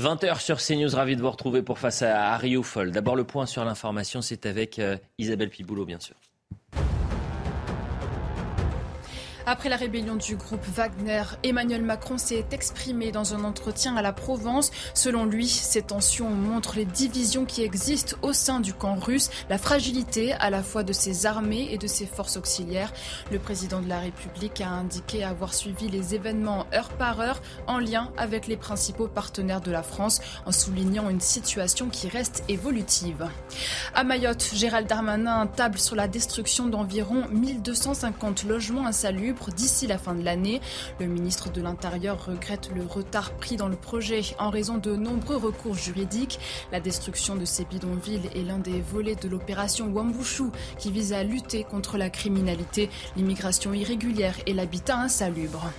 20h sur CNews, ravi de vous retrouver pour face à Rio Foll. D'abord le point sur l'information, c'est avec euh, Isabelle Piboulot bien sûr. Après la rébellion du groupe Wagner, Emmanuel Macron s'est exprimé dans un entretien à la Provence. Selon lui, ces tensions montrent les divisions qui existent au sein du camp russe, la fragilité à la fois de ses armées et de ses forces auxiliaires. Le président de la République a indiqué avoir suivi les événements heure par heure en lien avec les principaux partenaires de la France, en soulignant une situation qui reste évolutive. À Mayotte, Gérald Darmanin table sur la destruction d'environ 1250 logements insalubres d'ici la fin de l'année. Le ministre de l'Intérieur regrette le retard pris dans le projet en raison de nombreux recours juridiques. La destruction de ces bidonvilles est l'un des volets de l'opération Wambushu qui vise à lutter contre la criminalité, l'immigration irrégulière et l'habitat insalubre.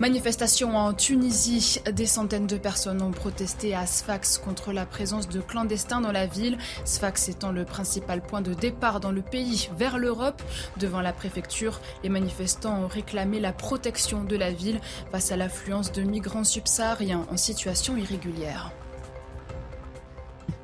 Manifestation en Tunisie. Des centaines de personnes ont protesté à Sfax contre la présence de clandestins dans la ville. Sfax étant le principal point de départ dans le pays vers l'Europe. Devant la préfecture, les manifestants ont réclamé la protection de la ville face à l'affluence de migrants subsahariens en situation irrégulière.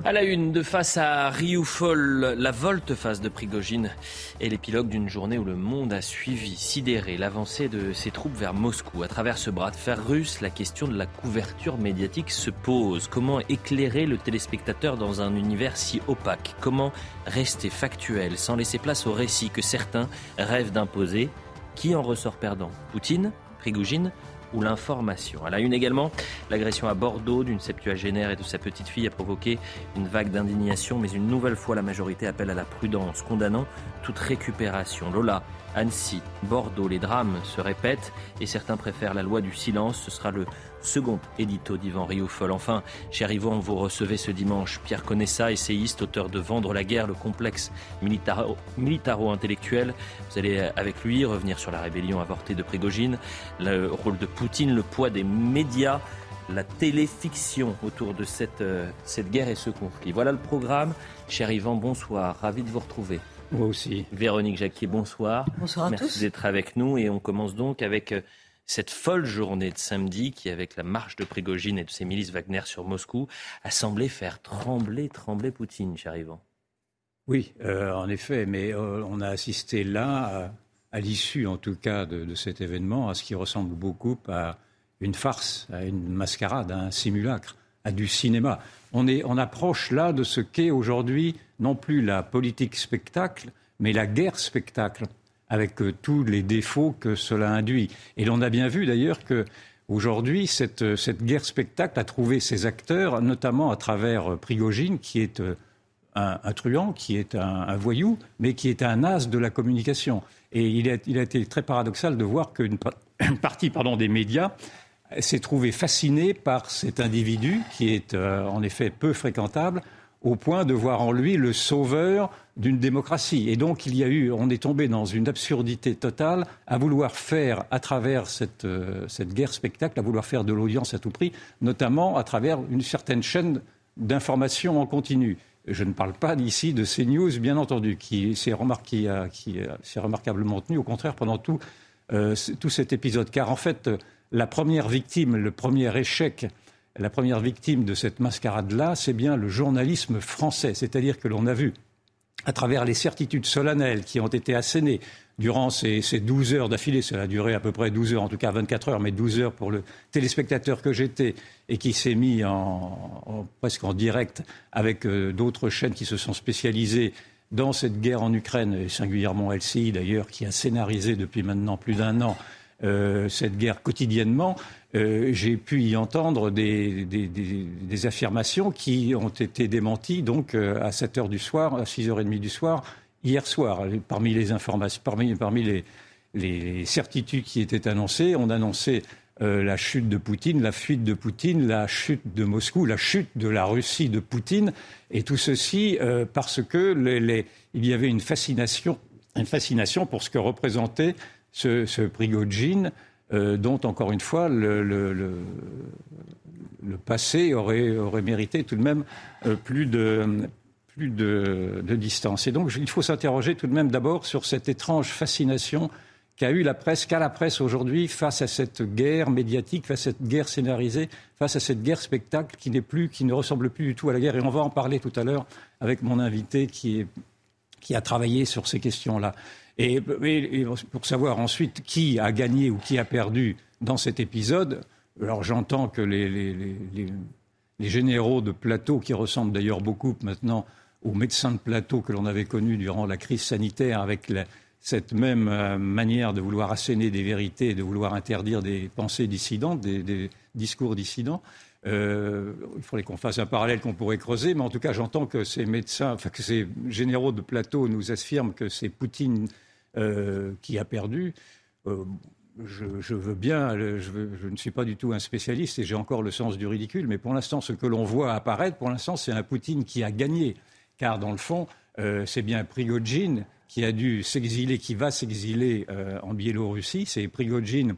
À la une, de face à Rioufol, la volte-face de Prigogine et l'épilogue d'une journée où le monde a suivi, sidéré, l'avancée de ses troupes vers Moscou. À travers ce bras de fer russe, la question de la couverture médiatique se pose. Comment éclairer le téléspectateur dans un univers si opaque? Comment rester factuel sans laisser place au récit que certains rêvent d'imposer? Qui en ressort perdant? Poutine? Prigogine? Ou l'information. À la une également, l'agression à Bordeaux d'une septuagénaire et de sa petite fille a provoqué une vague d'indignation, mais une nouvelle fois la majorité appelle à la prudence, condamnant toute récupération. Lola, Annecy, Bordeaux, les drames se répètent et certains préfèrent la loi du silence. Ce sera le second édito d'Yvan Rioufol. Enfin, cher Yvan, vous recevez ce dimanche Pierre Conessa, essayiste, auteur de Vendre la guerre, le complexe militaro-intellectuel. Vous allez avec lui revenir sur la rébellion avortée de Prégogine, le rôle de Poutine, le poids des médias, la téléfiction autour de cette, euh, cette guerre et ce conflit. Voilà le programme. Cher Yvan, bonsoir. Ravi de vous retrouver. Moi aussi. Véronique Jacquier, bonsoir. Bonsoir à Merci tous. d'être avec nous et on commence donc avec euh, cette folle journée de samedi qui, avec la marche de Prigogine et de ses milices Wagner sur Moscou, a semblé faire trembler, trembler Poutine, cher Yvan. Oui, euh, en effet, mais euh, on a assisté là, à, l'issue en tout cas de, de, cet événement, à ce qui ressemble beaucoup à une farce, à une mascarade, à un simulacre, à du cinéma. On, est, on approche là de ce qu'est aujourd'hui non plus la politique spectacle, mais la guerre spectacle, avec euh, tous les défauts que cela induit. Et l'on a bien vu d'ailleurs que Aujourd'hui, cette, cette, guerre spectacle a trouvé ses acteurs, notamment à travers euh, Prigogine, qui est euh, un, truand, qui est un, voyou, mais qui est un as de la communication. Et il a, été très paradoxal de voir qu'une partie pardon, des médias s'est trouvée fascinée par cet individu, qui est euh, en effet peu fréquentable, au point de voir en lui le sauveur d'une démocratie. Et donc, il y a eu, on est tombé dans une absurdité totale à vouloir faire, à travers cette, euh, cette guerre spectacle, à vouloir faire de l'audience à tout prix, notamment à travers une certaine chaîne d'information en continu. Je ne parle pas d'ici de CNews, bien entendu, qui s'est remarqué, qui s'est remarquablement tenu, au contraire, pendant tout, euh, tout cet épisode. Car en fait, la première victime, le premier échec, la première victime de cette mascarade-là, c'est bien le journalisme français. C'est-à-dire que l'on a vu à travers les certitudes solennelles qui ont été assénées durant ces, ces 12 heures d'affilée, cela a duré à peu près 12 heures, en tout cas 24 heures, mais 12 heures pour le téléspectateur que j'étais et qui s'est mis presque en direct avec euh, d'autres chaînes qui se sont spécialisées dans cette guerre en Ukraine, et singulièrement LCI d'ailleurs, qui a scénarisé depuis maintenant plus d'un an euh, cette guerre quotidiennement, euh, j'ai pu y entendre des, affirmations qui ont été démenties donc euh, à 7 heures du soir, à 6 heures et demie du soir, hier soir. Parmi les informations, parmi, parmi les, certitudes qui étaient annoncées, on annonçait la chute de Poutine, la fuite de Poutine, la chute de Moscou, la chute de la Russie de Poutine, et tout ceci parce que il y avait une fascination, une fascination pour ce que représentait ce, ce Prigogine, euh, dont encore une fois le, passé aurait, mérité tout de même plus de plus de, distance. Et donc il faut s'interroger tout de même d'abord sur cette étrange fascination qu'a eu la presse, qu'a la presse aujourd'hui face à cette guerre médiatique, face à cette guerre scénarisée, face à cette guerre spectacle qui n'est plus, qui ne ressemble plus du tout à la guerre. Et on va en parler tout à l'heure avec mon invité qui a travaillé sur ces questions-là. Et, pour savoir ensuite qui a gagné ou qui a perdu dans cet épisode, alors j'entends que les, généraux de plateau, qui ressemblent d'ailleurs beaucoup maintenant aux médecins de plateau que l'on avait connus durant la crise sanitaire avec cette même euh, manière de vouloir asséner des vérités, de vouloir interdire des pensées dissidentes, des, discours dissidents. Euh, il faudrait qu'on fasse un parallèle qu'on pourrait creuser, mais en tout cas, j'entends que ces médecins, enfin que ces généraux de plateau nous affirment que c'est Poutine euh, qui a perdu. je, veux bien, je, ne suis pas du tout un spécialiste et j'ai encore le sens du ridicule, mais pour l'instant, ce que l'on voit apparaître, pour l'instant, c'est un Poutine qui a gagné, car dans le fond, c'est bien Prigogine qui a dû s'exiler, qui va s'exiler euh, en Biélorussie. C'est Prigogine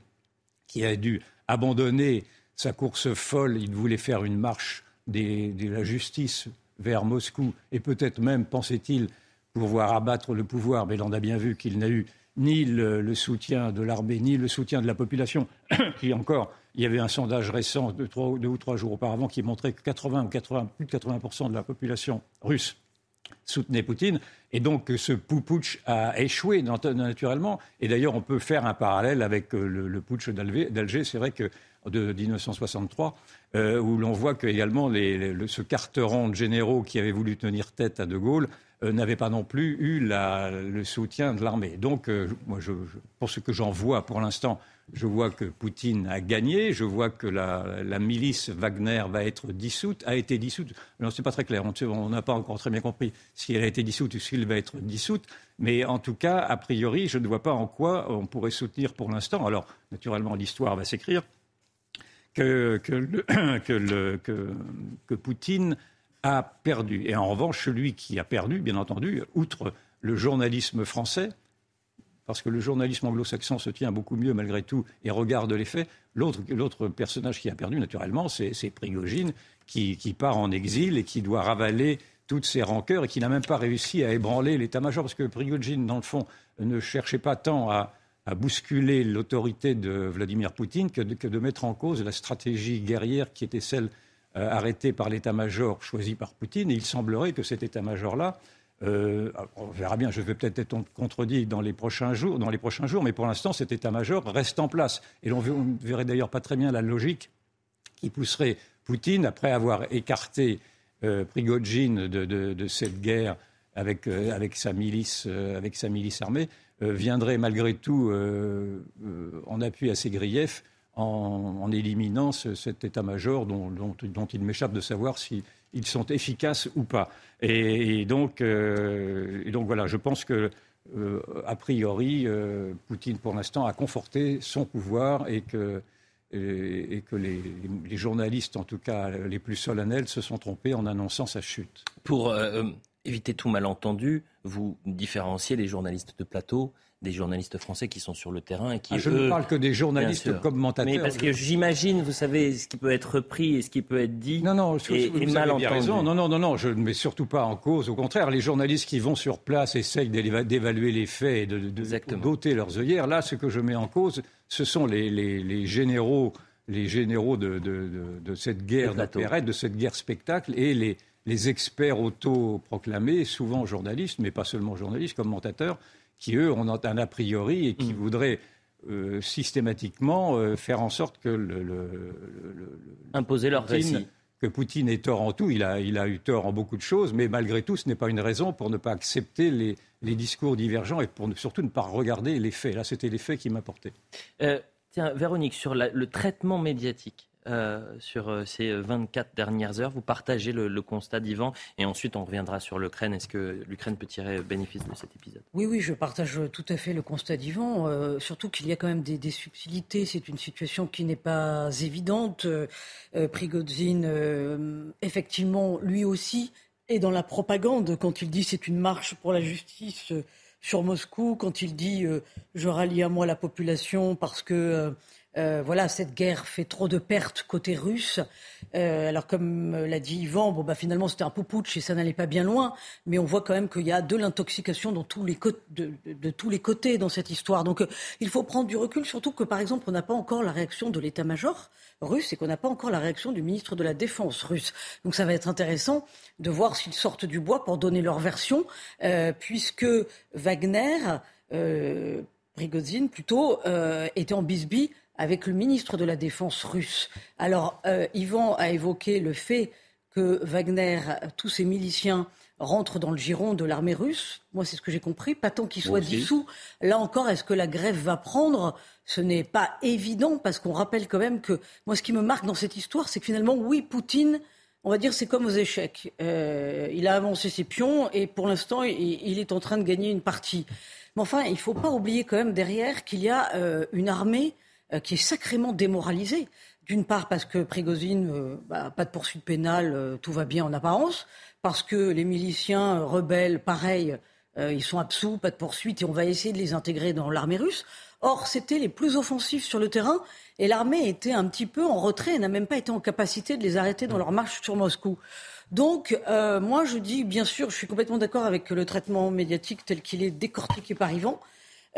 qui a dû abandonner sa course folle. Il voulait faire une marche de la justice vers Moscou et peut-être même, pensait-il, pouvoir abattre le pouvoir. Mais l'on a bien vu qu'il n'a eu ni le, soutien de l'armée, ni le soutien de la population. Qui encore, il y avait un sondage récent de deux ou trois jours auparavant qui montrait que 80 ou 80, plus de 80% de la population russe soutenait Poutine. Et donc ce putsch a échoué naturellement. Et d'ailleurs, on peut faire un parallèle avec euh, le, putsch d'Alger. C'est vrai que de 1963, euh, où l'on voit que également ce carteron de généraux qui avait voulu tenir tête à De Gaulle euh, n'avait pas non plus eu le soutien de l'armée. Donc, moi, pour ce que j'en vois pour l'instant, je vois que Poutine a gagné, je vois que la, milice Wagner va être dissoute, a été dissoute. Alors, c'est pas très clair, on n'a pas encore très bien compris si elle a été dissoute ou si elle va être dissoute. Mais en tout cas, a priori, je ne vois pas en quoi on pourrait soutenir pour l'instant. Alors, naturellement, l'histoire va s'écrire que, que Poutine a perdu. Et en revanche, celui qui a perdu, bien entendu, outre le journalisme français, parce que le journalisme anglo-saxon se tient beaucoup mieux malgré tout et regarde les faits. L'autre personnage qui a perdu, naturellement, c'est Prigogine, qui, part en exil et qui doit ravaler toutes ses rancœurs et qui n'a même pas réussi à ébranler l'état-major, parce que Prigogine, dans le fond, ne cherchait pas tant à, bousculer l'autorité de Vladimir Poutine que de, mettre en cause la stratégie guerrière qui était celle euh, arrêtée par l'état-major choisi par Poutine. Et il semblerait que cet état-major-là euh, on verra bien, je vais peut-être être contredit dans les prochains jours, dans les prochains jours mais pour l'instant, cet état-major reste en place. Et on ne verrait d'ailleurs pas très bien la logique qui pousserait Poutine, après avoir écarté euh, Prigogine de, cette guerre avec, sa milice, avec sa milice armée, viendrait malgré tout en appui à ses griefs en, éliminant cet état-major dont, il m'échappe de savoir si sont efficaces ou pas. Et, donc, euh, voilà, je pense que euh, a priori, euh, Poutine pour l'instant a conforté son pouvoir et que, les, journalistes, en tout cas les plus solennels, se sont trompés en annonçant sa chute. Pour éviter tout malentendu, vous différenciez les journalistes de plateau des journalistes français qui sont sur le terrain et qui. Ah, je ne parle que des journalistes commentateurs. Mais parce que j'imagine, vous savez, ce qui peut être pris et ce qui peut être dit. Non, non, et, vous, mal avez bien raison. Non, non, non, non, je ne mets surtout pas en cause. Au contraire, les journalistes qui vont sur place essayent d'évaluer les faits et de, de, leurs œillères. Là, ce que je mets en cause, ce sont les, les, les généraux, les généraux de, de cette guerre d'opérette, de cette guerre spectacle et les, les experts autoproclamés, souvent journalistes, mais pas seulement journalistes, commentateurs, qui, eux, ont un a priori et qui mm. voudraient euh, systématiquement euh, faire en sorte que le, imposer leur récit. Que Poutine ait tort en tout, il a, il a eu tort en beaucoup de choses, mais malgré tout, ce n'est pas une raison pour ne pas accepter les, les discours divergents et pour surtout ne pas regarder les faits. Là, c'était les faits qui m'apportaient. Euh, tiens, Véronique, sur le traitement médiatique euh, sur euh, ces 24 dernières heures. Vous partagez le, constat d'Ivan et ensuite on reviendra sur l'Ukraine. Est-ce que l'Ukraine peut tirer bénéfice de cet épisode? Oui, oui, je partage tout à fait le constat d'Ivan. Euh, surtout qu'il y a quand même des, subtilités. C'est une situation qui n'est pas évidente. Prigozhin, effectivement, lui aussi, est dans la propagande quand il dit c'est une marche pour la justice sur Moscou, quand il dit je rallie à moi la population parce que euh, voilà, cette guerre fait trop de pertes côté russe. Euh, alors, comme l'a dit Yvan, bon, bah, finalement, c'était un peu et ça n'allait pas bien loin. Mais on voit quand même qu'il y a de l'intoxication de, tous les côtés dans cette histoire. Donc, euh, il faut prendre du recul, surtout que, par exemple, on n'a pas encore la réaction de l'état-major russe et qu'on n'a pas encore la réaction du ministre de la Défense russe. Donc, ça va être intéressant de voir s'ils sortent du bois pour donner leur version, puisque Wagner, Prigozhin plutôt, était en bisbille avec le ministre de la Défense russe. Alors, euh, Yvan a évoqué le fait que Wagner, tous ses miliciens, rentrent dans le giron de l'armée russe. Moi, c'est ce que j'ai compris. Pas tant qu'il soit dissous. Là encore, est-ce que la grève va prendre? Ce n'est pas évident parce qu'on rappelle quand même que moi, ce qui me marque dans cette histoire, c'est que finalement, oui, Poutine, on va dire, c'est comme aux échecs. Euh, il a avancé ses pions et pour l'instant, il, est en train de gagner une partie. Mais enfin, il ne faut pas oublier quand même derrière qu'il y a euh, une armée qui est sacrément démoralisé. D'une part parce que Prigozhin, euh, bah, pas de poursuite pénale, euh, tout va bien en apparence, parce que les miliciens rebelles, pareil, ils sont absous, pas de poursuite, et on va essayer de les intégrer dans l'armée russe. Or, c'était les plus offensifs sur le terrain, et l'armée était un petit peu en retrait et n'a même pas été en capacité de les arrêter dans leur marche sur Moscou. Donc, moi, je dis, bien sûr, je suis complètement d'accord avec le traitement médiatique tel qu'il est décortiqué par Yvan.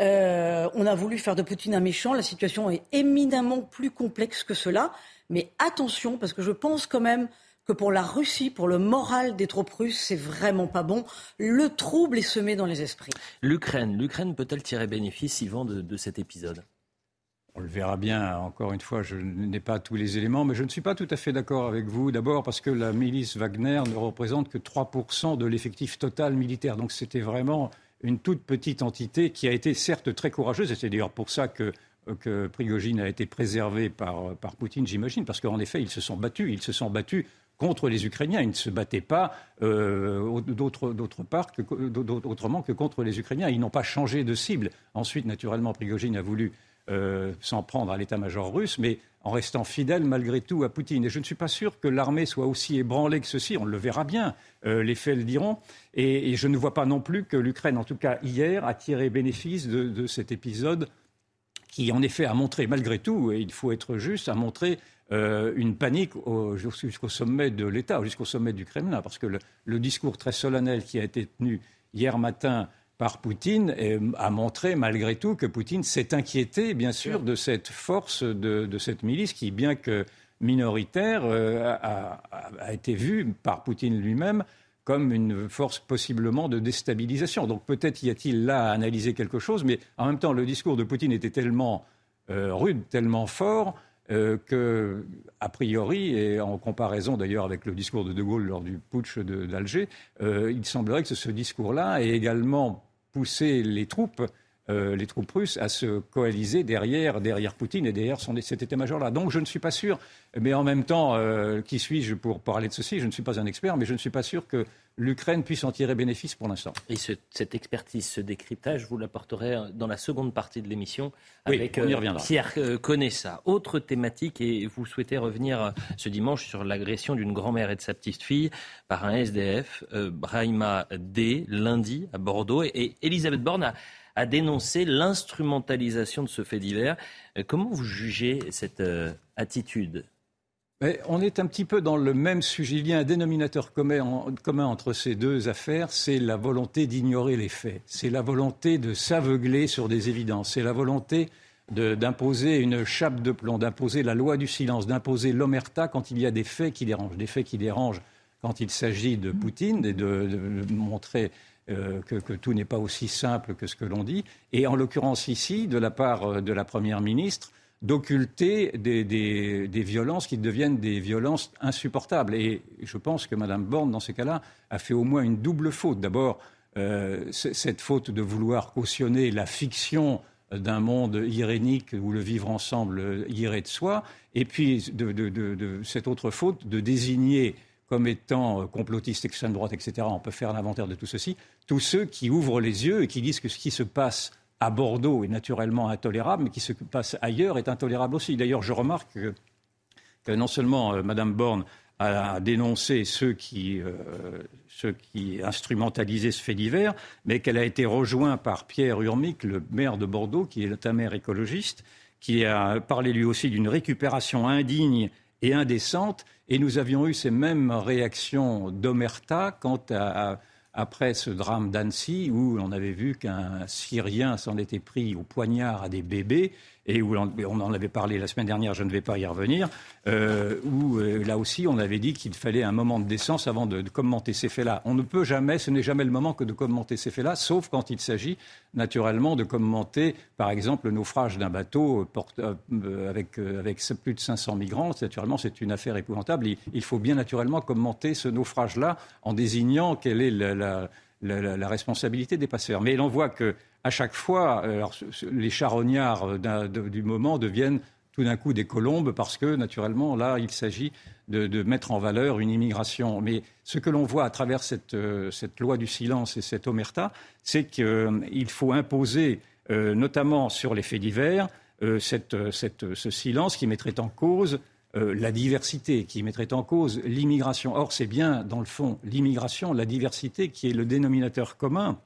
Euh, on a voulu faire de Poutine un méchant. La situation est éminemment plus complexe que cela. Mais attention, parce que je pense quand même que pour la Russie, pour le moral des troupes russes, c'est vraiment pas bon. Le trouble est semé dans les esprits. L'Ukraine, l'Ukraine peut-elle tirer bénéfice, Yvan, de, de cet épisode? On le verra bien, encore une fois, je n'ai pas tous les éléments, mais je ne suis pas tout à fait d'accord avec vous. D'abord parce que la milice Wagner ne représente que 3% de l'effectif total militaire. Donc c'était vraiment une toute petite entité qui a été certes très courageuse, et c'est d'ailleurs pour ça que, que Prigogine a été préservé par, Poutine, j'imagine, parce qu'en effet, ils se sont battus, ils se sont battus contre les Ukrainiens. Ils ne se battaient pas euh, d'autre part autrement que contre les Ukrainiens. Ils n'ont pas changé de cible. Ensuite, naturellement, Prigogine a voulu euh, s'en prendre à l'état-major russe, mais en restant fidèle malgré tout à Poutine. Et je ne suis pas sûr que l'armée soit aussi ébranlée que ceci. On le verra bien. Euh, les faits le diront. Et, je ne vois pas non plus que l'Ukraine, en tout cas hier, a tiré bénéfice de, cet épisode qui, en effet, a montré, malgré tout, et il faut être juste, a montré euh, une panique jusqu'au sommet de l'État, jusqu'au sommet du Kremlin. Parce que le discours très solennel qui a été tenu hier matin par Poutine a montré malgré tout que Poutine s'est inquiété, bien sûr, de cette force de, cette milice qui, bien que minoritaire, euh, a, été vue par Poutine lui-même comme une force possiblement de déstabilisation. Donc peut-être y a-t-il là à analyser quelque chose, mais en même temps, le discours de Poutine était tellement euh, rude, tellement fort, euh, que, a priori, et en comparaison d'ailleurs avec le discours de De Gaulle lors du putsch d'Alger, il semblerait que ce discours-là ait également pousser les troupes, euh, les troupes russes à se coaliser derrière, derrière Poutine et derrière son, cet état-major-là. Donc je ne suis pas sûr, mais en même temps, euh, qui suis-je pour parler de ceci? Je ne suis pas un expert, mais je ne suis pas sûr que l'Ukraine puisse en tirer bénéfice pour l'instant. Et cette expertise, ce décryptage, vous l'apporterez dans la seconde partie de l'émission avec on y euh, Pierre ça. Autre thématique, et vous souhaitez revenir ce dimanche sur l'agression d'une grand-mère et de sa petite-fille par un SDF, Brahima D, lundi à Bordeaux. Et Elisabeth Borne a, dénoncé l'instrumentalisation de ce fait divers. Euh, comment vous jugez cette euh, attitude on est un petit peu dans le même sujet. Il y a un dénominateur commun, entre ces deux affaires, c'est la volonté d'ignorer les faits. C'est la volonté de s'aveugler sur des évidences. C'est la volonté d'imposer une chape de plomb, d'imposer la loi du silence, d'imposer l'omerta quand il y a des faits qui dérangent. Des faits qui dérangent quand il s'agit de Poutine et de, montrer euh, que, tout n'est pas aussi simple que ce que l'on dit. Et en l'occurrence ici, de la part de la Première ministre, d'occulter des, violences qui deviennent des violences insupportables. Et je pense que Mme Borne, dans ce cas-là, a fait au moins une double faute. D'abord, euh, cette faute de vouloir cautionner la fiction d'un monde irénique où le vivre ensemble irait de soi, et puis de, cette autre faute de désigner comme étant complotistes, extrême droite, etc. On peut faire l'inventaire de tout ceci. Tous ceux qui ouvrent les yeux et qui disent que ce qui se passe à Bordeaux est naturellement intolérable, mais qui se passe ailleurs est intolérable aussi. D'ailleurs, je remarque que, non seulement euh, Mme Borne a dénoncé ceux qui, euh, ceux qui instrumentalisaient ce fait divers, mais qu'elle a été rejointe par Pierre Urmic, le maire de Bordeaux, qui est un maire écologiste, qui a parlé lui aussi d'une récupération indigne et indécente. Et nous avions eu ces mêmes réactions d'Omerta quant à après ce drame d'Annecy où on avait vu qu'un Syrien s'en était pris au poignard à des bébés et où on en avait parlé la semaine dernière, je ne vais pas y revenir, euh, où euh, là aussi on avait dit qu'il fallait un moment de décence avant de, commenter ces faits-là. On ne peut jamais, ce n'est jamais le moment que de commenter ces faits-là, sauf quand il s'agit naturellement de commenter, par exemple, le naufrage d'un bateau euh, avec, avec, plus de 500 migrants. Naturellement, c'est une affaire épouvantable. Il, faut bien naturellement commenter ce naufrage-là en désignant quelle est la, responsabilité des passeurs. Mais on voit que à chaque fois, euh, les charognards euh, du moment deviennent tout d'un coup des colombes parce que, naturellement, là, il s'agit de, mettre en valeur une immigration. Mais ce que l'on voit à travers cette, euh, loi du silence et cette omerta, c'est qu'il faut imposer, notamment sur les faits divers, ce silence qui mettrait en cause la diversité, qui mettrait en cause l'immigration. Or, c'est bien, dans le fond, l'immigration, la diversité qui est le dénominateur commun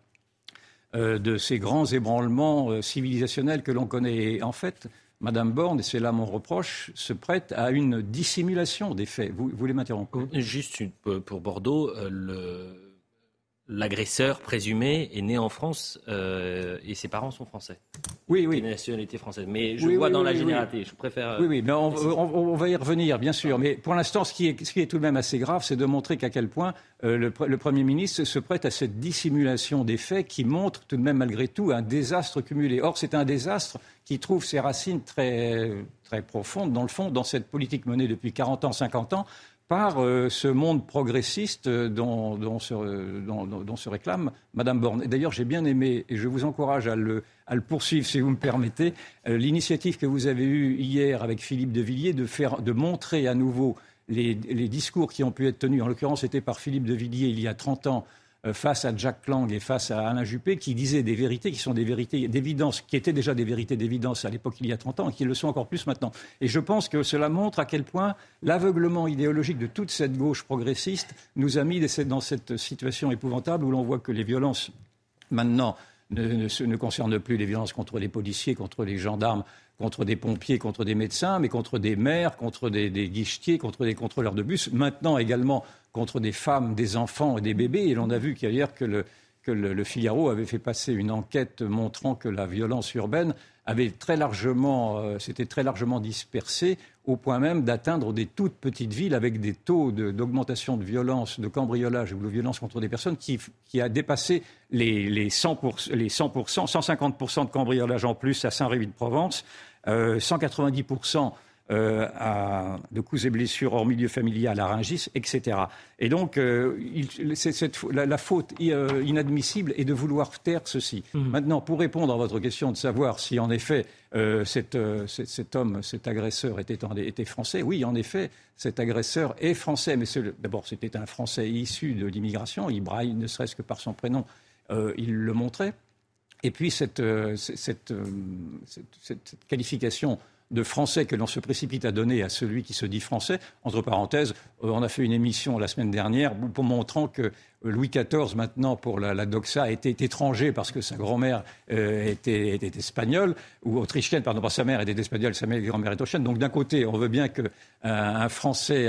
de ces grands ébranlements euh, civilisationnels que l'on connaît. en fait, Madame Borne, et c'est là mon reproche, se prête à une dissimulation des faits. Vous, voulez m'interrompre? Juste pour Bordeaux, euh, le l'agresseur présumé est né en France euh, et ses parents sont français. Oui, oui. nationalité française. Mais je vois dans la généralité. Je préfère. Oui, oui. Mais on, va y revenir, bien sûr. Mais pour l'instant, ce, qui est, tout de même assez grave, c'est de montrer qu'à quel point euh, le, Premier ministre se prête à cette dissimulation des faits qui montre tout de même, malgré tout, un désastre cumulé. Or, c'est un désastre qui trouve ses racines très, très profondes, dans le fond, dans cette politique menée depuis 40 ans, 50 ans, par euh, ce monde progressiste dont, dont, se, dont, se, réclame Madame Borne. Et d'ailleurs, j'ai bien aimé, et je vous encourage à le, à le poursuivre si vous me permettez, euh, l'initiative que vous avez eue hier avec Philippe de Villiers de, faire, de montrer à nouveau les, les discours qui ont pu être tenus. En l'occurrence, c'était par Philippe de Villiers il y a 30 ans euh, face à Jack Lang et face à Alain Juppé, qui disaient des vérités qui sont des vérités d'évidence, qui étaient déjà des vérités d'évidence à l'époque il y a 30 ans et qui le sont encore plus maintenant. Et je pense que cela montre à quel point l'aveuglement idéologique de toute cette gauche progressiste nous a mis dans cette situation épouvantable où l'on voit que les violences maintenant ne, ne, concernent plus les violences contre les policiers, contre les gendarmes, contre des pompiers, contre des médecins, mais contre des maires, contre des guichetiers, contre des contrôleurs de bus, maintenant également contre des femmes, des enfants et des bébés. Et l'on a vu qu'ailleurs que le, Figaro avait fait passer une enquête montrant que la violence urbaine avait très largement, euh, s'était très largement dispersée au point même d'atteindre des toutes petites villes avec des taux d'augmentation de, violence, de cambriolage ou de violence contre des personnes qui, a dépassé les, les 100%, les 100%, 150% de cambriolage en plus à Saint-Rémy-de-Provence, euh, 190% euh, à, de coups et blessures hors milieu familial à Rungis, etc. Et donc, euh, cette, la, faute euh, inadmissible est de vouloir taire ceci. Mmh. Maintenant, pour répondre à votre question de savoir si en effet cet, cet, homme, cet agresseur était, était, français, oui, en effet, cet agresseur est français. Mais d'abord, c'était un français issu de l'immigration. Il braille, ne serait-ce que par son prénom, il le montrait. Et puis, cette, cette, cette qualification de français que l'on se précipite à donner à celui qui se dit français. Entre parenthèses, euh, on a fait une émission la semaine dernière pour montrant que Louis XIV, maintenant, pour la, doxa, était étranger parce que sa grand-mère euh, était, espagnole, ou autrichienne, pardon, pas sa mère était espagnole, sa mère, grand-mère est autrichienne. Donc d'un côté, on veut bien qu'un un Français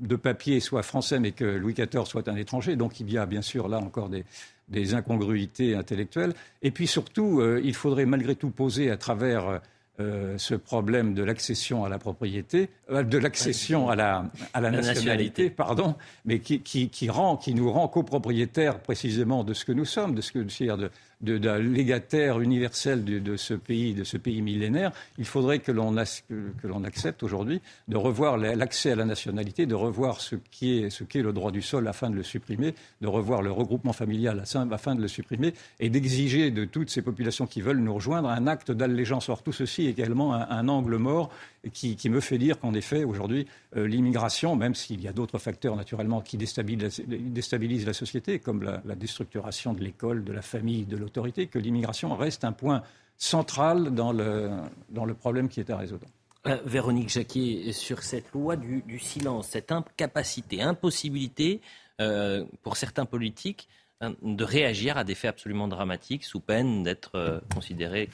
de papier soit français, mais que Louis XIV soit un étranger. Donc il y a bien sûr là encore des, incongruités intellectuelles. Et puis surtout, euh, il faudrait malgré tout poser à travers euh, ce problème de l'accession à la propriété, euh, de l'accession à la, à la, nationalité, pardon, mais qui, qui, qui, rend, qui nous rend copropriétaires précisément de ce que nous sommes, de ce que, de, de, légataire universel de, ce pays, de ce pays millénaire, il faudrait que l'on accepte aujourd'hui de revoir l'accès à la nationalité, de revoir ce qui est, ce qu'est le droit du sol afin de le supprimer, de revoir le regroupement familial afin de le supprimer et d'exiger de toutes ces populations qui veulent nous rejoindre un acte d'allégeance. Or, tout ceci est également un, angle mort qui, me fait dire qu'en effet, aujourd'hui, euh, l'immigration, même s'il y a d'autres facteurs naturellement qui déstabilisent, la société, comme la, déstructuration de l'école, de la famille, de l'autorité, que l'immigration reste un point central dans le, dans le problème qui est à résoudre. Euh, Véronique Jacquier, sur cette loi du, silence, cette incapacité, impossibilité euh, pour certains politiques hein, de réagir à des faits absolument dramatiques sous peine d'être considérés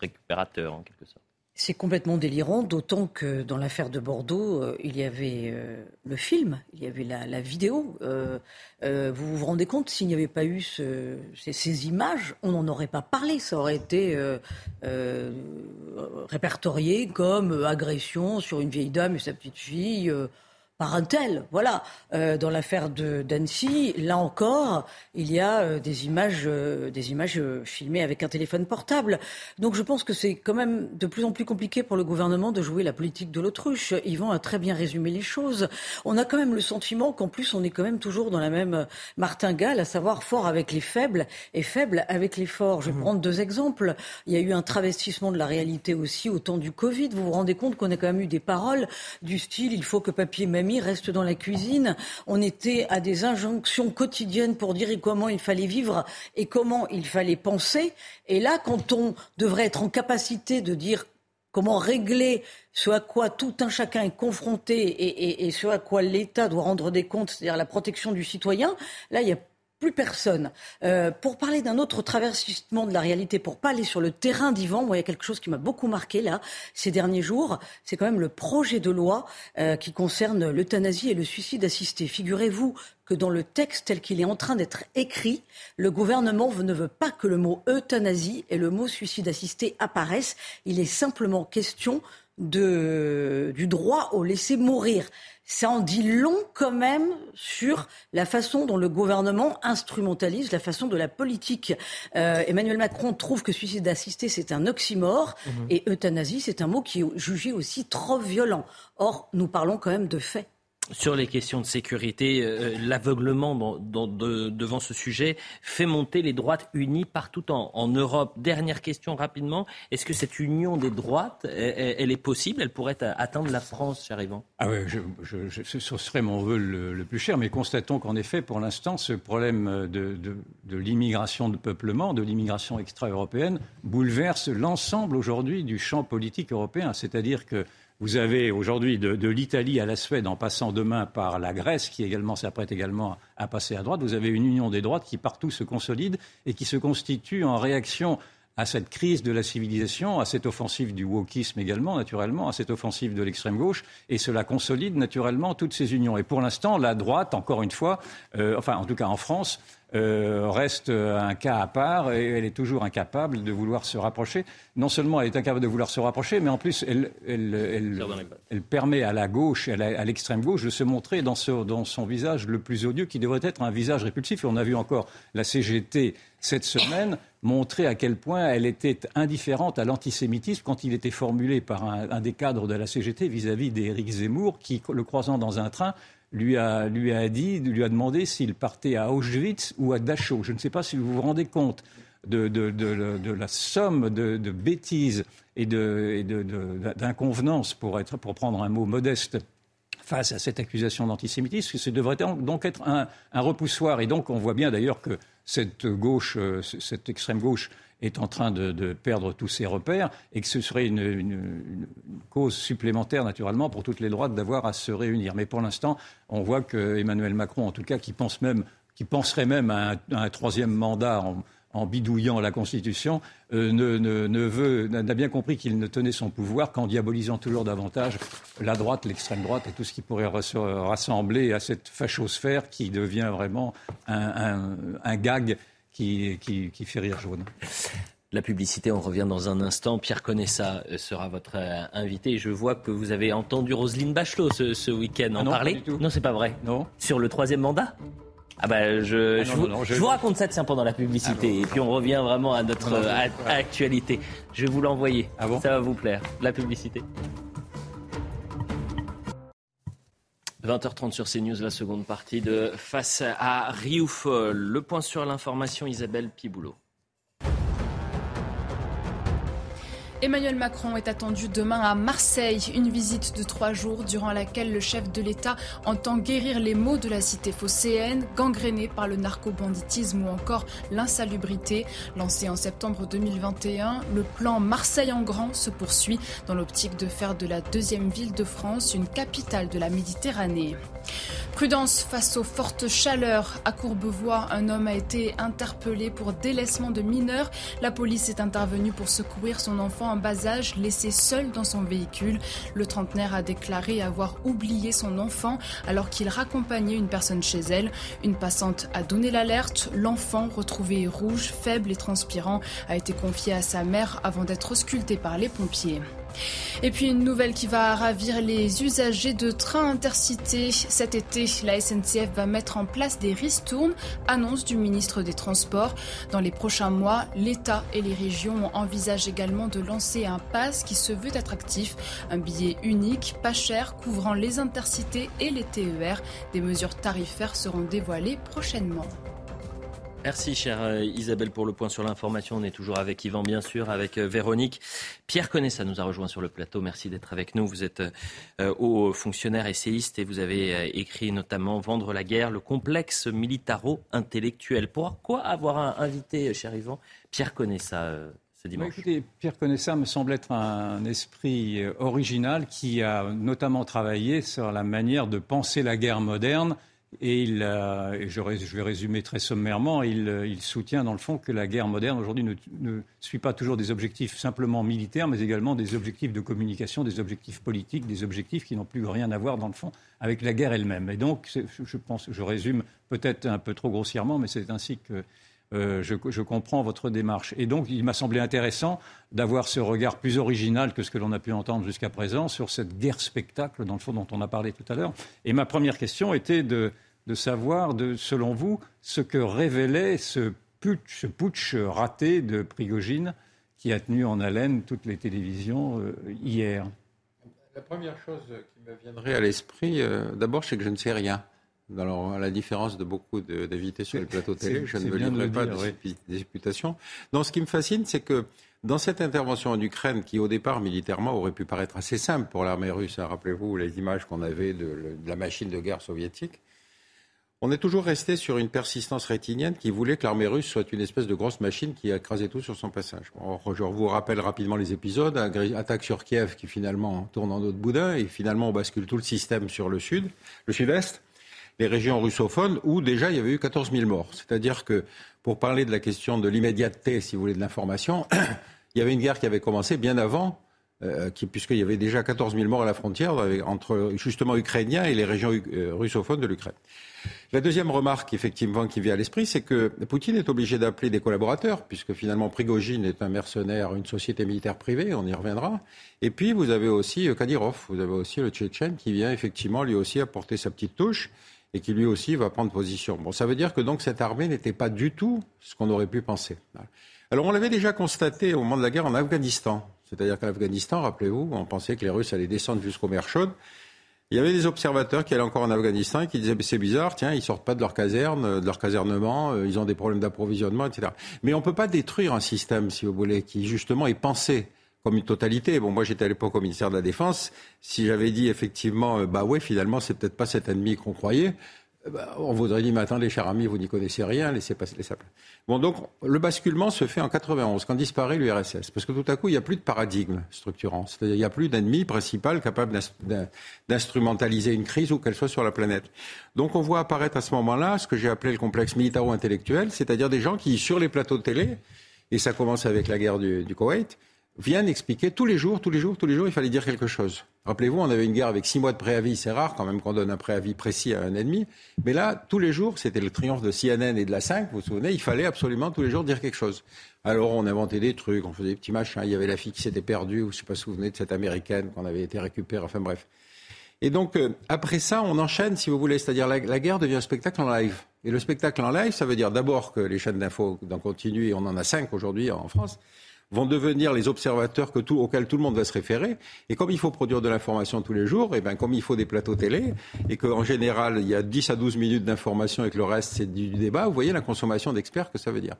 récupérateurs en quelque sorte. C'est complètement délirant, d'autant que dans l'affaire de Bordeaux, euh, il y avait euh, le film, il y avait la, vidéo. Euh, vous vous rendez compte, s'il n'y avait pas eu ces, images, on n'en aurait pas parlé. Ça aurait été répertorié comme agression sur une vieille dame et sa petite fille par un tel. Voilà. Euh, dans l'affaire d'Annecy, là encore, il y a euh, des images, euh, des images filmées avec un téléphone portable. Donc je pense que c'est quand même de plus en plus compliqué pour le gouvernement de jouer la politique de l'autruche. Yvan a très bien résumé les choses. On a quand même le sentiment qu'en plus on est quand même toujours dans la même martingale, à savoir fort avec les faibles et faible avec les forts. Je vais mmh. prendre deux exemples. Il y a eu un travestissement de la réalité aussi au temps du Covid. Vous vous rendez compte qu'on a quand même eu des paroles du style il faut que papier mamie reste dans la cuisine. On était à des injonctions quotidiennes pour dire comment il fallait vivre et comment il fallait penser. Et là, quand on devrait être en capacité de dire comment régler ce à quoi tout un chacun est confronté et, ce à quoi l'État doit rendre des comptes, c'est-à-dire la protection du citoyen, là, il y a plus personne. Euh, pour parler d'un autre traversissement de la réalité, pour pas aller sur le terrain d'Ivan, moi, il y a quelque chose qui m'a beaucoup marqué là ces derniers jours. C'est quand même le projet de loi euh, qui concerne l'euthanasie et le suicide assisté. Figurez-vous que dans le texte tel qu'il est en train d'être écrit, le gouvernement ne veut pas que le mot euthanasie et le mot suicide assisté apparaissent. Il est simplement question de, du droit au laisser mourir ça en dit long quand même sur la façon dont le gouvernement instrumentalise la façon de la politique. Euh, Emmanuel Macron trouve que suicide assisté, c'est un oxymore, mhm. et euthanasie, c'est un mot qui est jugé aussi trop violent. Or, nous parlons quand même de faits sur les questions de sécurité, euh, l'aveuglement devant ce sujet fait monter les droites unies partout en, Europe. Dernière question rapidement, est-ce que cette union des droites, elle, est possible? Elle pourrait atteindre la France, cher Yvan? Ah oui, ce serait mon vœu le, plus cher, mais constatons qu'en effet, pour l'instant, ce problème de, de l'immigration de peuplement, de l'immigration extra-européenne, bouleverse l'ensemble aujourd'hui du champ politique européen. C'est-à-dire que vous avez aujourd'hui de, l'Italie à la Suède, en passant demain par la Grèce, qui également s'apprête également à passer à droite. Vous avez une union des droites qui partout se consolide et qui se constitue en réaction à cette crise de la civilisation, à cette offensive du wokisme également, naturellement, à cette offensive de l'extrême gauche, et cela consolide naturellement toutes ces unions. Et pour l'instant, la droite, encore une fois, euh, enfin en tout cas en France, euh, reste un cas à part et elle est toujours incapable de vouloir se rapprocher. Non seulement elle est incapable de vouloir se rapprocher, mais en plus elle, permet à la gauche à l'extrême gauche de se montrer dans, dans, son visage le plus odieux qui devrait être un visage répulsif. Et on a vu encore la CGT cette semaine montrer à quel point elle était indifférente à l'antisémitisme quand il était formulé par un, des cadres de la CGT vis-à-vis d'Éric Zemmour qui, le croisant dans un train, lui a, lui a dit, lui a demandé s'il partait à Auschwitz ou à Dachau. Je ne sais pas si vous vous rendez compte de, de, de, la somme de, bêtises et d'inconvenances, pour, pour prendre un mot modeste, face à cette accusation d'antisémitisme, ce devrait donc être un, repoussoir. Et donc on voit bien d'ailleurs que cette gauche, euh, cette extrême gauche, est en train de, perdre tous ses repères et que ce serait une, cause supplémentaire, naturellement, pour toutes les droites d'avoir à se réunir. Mais pour l'instant, on voit que Emmanuel Macron, en tout cas, qui, pense même, qui penserait même à un, troisième mandat bidouillant la Constitution, euh, ne, veut, n'a bien compris qu'il ne tenait son pouvoir qu'en diabolisant toujours davantage la droite, l'extrême droite et tout ce qui pourrait rassembler à cette fachosphère qui devient vraiment un, un gag qui, fait rire jaune. La publicité, on revient dans un instant. Pierre Conessa euh, sera votre euh, invité. Je vois que vous avez entendu Roselyne Bachelot ce, week-end en ah parler. Non, non c'est pas vrai. Non. Sur le troisième mandat? Ah bah je, ah je, vous, raconte ça tiens pendant la publicité ah et puis on revient vraiment à notre actualité. Je vais vous l'envoyer. Ah ça va vous plaire. La publicité. 20h30 sur CNews, la seconde partie de Face à Rioufol. Le point sur l'information, Isabelle Piboulot. Emmanuel Macron est attendu demain à Marseille, une visite de trois jours durant laquelle le chef de l'État entend guérir les maux de la cité phocéenne, gangrénée par le narco-banditisme ou encore l'insalubrité. Lancé en septembre 2021, le plan Marseille en grand se poursuit dans l'optique de faire de la deuxième ville de France une capitale de la Méditerranée. Prudence face aux fortes chaleurs. À Courbevoie, un homme a été interpellé pour délaissement de mineurs. La police est intervenue pour secourir son enfant en bas âge laissé seul dans son véhicule. Le trentenaire a déclaré avoir oublié son enfant alors qu'il raccompagnait une personne chez elle. Une passante a donné l'alerte. L'enfant, retrouvé rouge, faible et transpirant, a été confié à sa mère avant d'être ausculté par les pompiers. Et puis une nouvelle qui va ravir les usagers de trains intercités. Cet été, la SNCF va mettre en place des ristournes, annonce du ministre des Transports. Dans les prochains mois, l'État et les régions envisagent également de lancer un pass qui se veut attractif, un billet unique, pas cher, couvrant les intercités et les TER. Des mesures tarifaires seront dévoilées prochainement. Merci, chère euh, Isabelle, pour le point sur l'information. On est toujours avec Yvan, bien sûr, avec euh, Véronique. Pierre Conessa nous a rejoint sur le plateau. Merci d'être avec nous. Vous êtes euh, haut fonctionnaire essayiste et vous avez écrit notamment Vendre la guerre, le complexe militaro-intellectuel. Pourquoi avoir invité, cher Yvan, Pierre Conessa ce dimanche écoutez, Pierre Conessa me semble être un esprit original qui a notamment travaillé sur la manière de penser la guerre moderne et, je, vais résumer très sommairement, il, soutient dans le fond que la guerre moderne aujourd'hui ne, suit pas toujours des objectifs simplement militaires, mais également des objectifs de communication, des objectifs politiques, des objectifs qui n'ont plus rien à voir dans le fond avec la guerre elle-même. Et donc, je pense, je résume peut-être un peu trop grossièrement, mais c'est ainsi que euh, je, comprends votre démarche. Et donc, il m'a semblé intéressant d'avoir ce regard plus original que ce que l'on a pu entendre jusqu'à présent sur cette guerre spectacle, dans le fond, dont on a parlé tout à l'heure. Et ma première question était de, savoir, selon vous, ce que révélait ce putsch, ce putsch raté de Prigogine qui a tenu en haleine toutes les télévisions euh, hier. La première chose qui me viendrait à l'esprit, euh, d'abord, c'est que je ne sais rien. Alors, à la différence de beaucoup d'invités sur le plateau télé, je ne me livrerai pas de des disputations. Non, ce qui me fascine, c'est que dans cette intervention en Ukraine, qui au départ militairement aurait pu paraître assez simple pour l'armée russe, hein, rappelez-vous les images qu'on avait de, de, la machine de guerre soviétique, on est toujours resté sur une persistance rétinienne qui voulait que l'armée russe soit une espèce de grosse machine qui écrasait tout sur son passage. je vous rappelle rapidement les épisodes. Attaque sur Kiev qui finalement tourne en autre boudin et finalement on bascule tout le système sur le sud, le sud-est, les régions russophones où déjà il y avait eu 14 000 morts. C'est-à-dire que pour parler de la question de l'immédiateté, si vous voulez, de l'information, il y avait une guerre qui avait commencé bien avant euh, puisqu'il y avait déjà 14 000 morts à la frontière entre justement Ukrainiens et les régions euh, russophones de l'Ukraine. La deuxième remarque, effectivement, qui vient à l'esprit, c'est que Poutine est obligé d'appeler des collaborateurs, puisque finalement Prigogine est un mercenaire, une société militaire privée, on y reviendra. Et puis vous avez aussi euh, Kadyrov, vous avez aussi le Tchétchène qui vient effectivement lui aussi apporter sa petite touche et qui lui aussi va prendre position. Bon, ça veut dire que donc cette armée n'était pas du tout ce qu'on aurait pu penser. Alors on l'avait déjà constaté au moment de la guerre en Afghanistan. C'est-à-dire qu'en Afghanistan, rappelez-vous, on pensait que les Russes allaient descendre jusqu'aux mers chaudes. Il y avait des observateurs qui allaient encore en Afghanistan et qui disaient c'est bizarre, tiens, ils sortent pas de leur caserne, de leur casernement, euh, ils ont des problèmes d'approvisionnement, etc. Mais on peut pas détruire un système, si vous voulez, qui justement est pensé comme une totalité. Bon, moi j'étais à l'époque au ministère de la Défense. Si j'avais dit effectivement, euh, bah oui, finalement, c'est peut-être pas cet ennemi qu'on croyait, eh ben, on voudrait dire, mais attendez, cher ami, vous n'y connaissez rien, laissez passer les sapins. Bon, donc, le basculement se fait en 91, quand disparaît l'URSS. Parce que tout à coup, il n'y a plus de paradigme structurant. C'est-à-dire, il n'y a plus d'ennemi principal capable d'instrumentaliser une crise où qu'elle soit sur la planète. Donc, on voit apparaître à ce moment-là ce que j'ai appelé le complexe militaro-intellectuel, c'est-à-dire des gens qui, sur les plateaux de télé, et ça commence avec la guerre du Koweït, viennent expliquer tous les jours, tous les jours, tous les jours, il fallait dire quelque chose. Rappelez-vous, on avait une guerre avec six mois de préavis, c'est rare quand même qu'on donne un préavis précis à un ennemi. Mais là, tous les jours, c'était le triomphe de CNN et de la 5, vous vous souvenez, il fallait absolument tous les jours dire quelque chose. Alors on inventait des trucs, on faisait des petits machins, il y avait la fille qui s'était perdue, ou je ne sais pas, vous souvenez de cette américaine qu'on avait été récupérée, enfin bref. Et donc, euh, après ça, on enchaîne, si vous voulez. C'est-à-dire, la, guerre devient un spectacle en live. Et le spectacle en live, ça veut dire d'abord que les chaînes d'infos d'en continu, et on en a cinq aujourd'hui en France, vont devenir les observateurs que tout, auxquels tout le monde va se référer. Et comme il faut produire de l'information tous les jours, et ben comme il faut des plateaux télé, et qu'en général, il y a 10 à 12 minutes d'information et que le reste, c'est du débat, vous voyez la consommation d'experts que ça veut dire.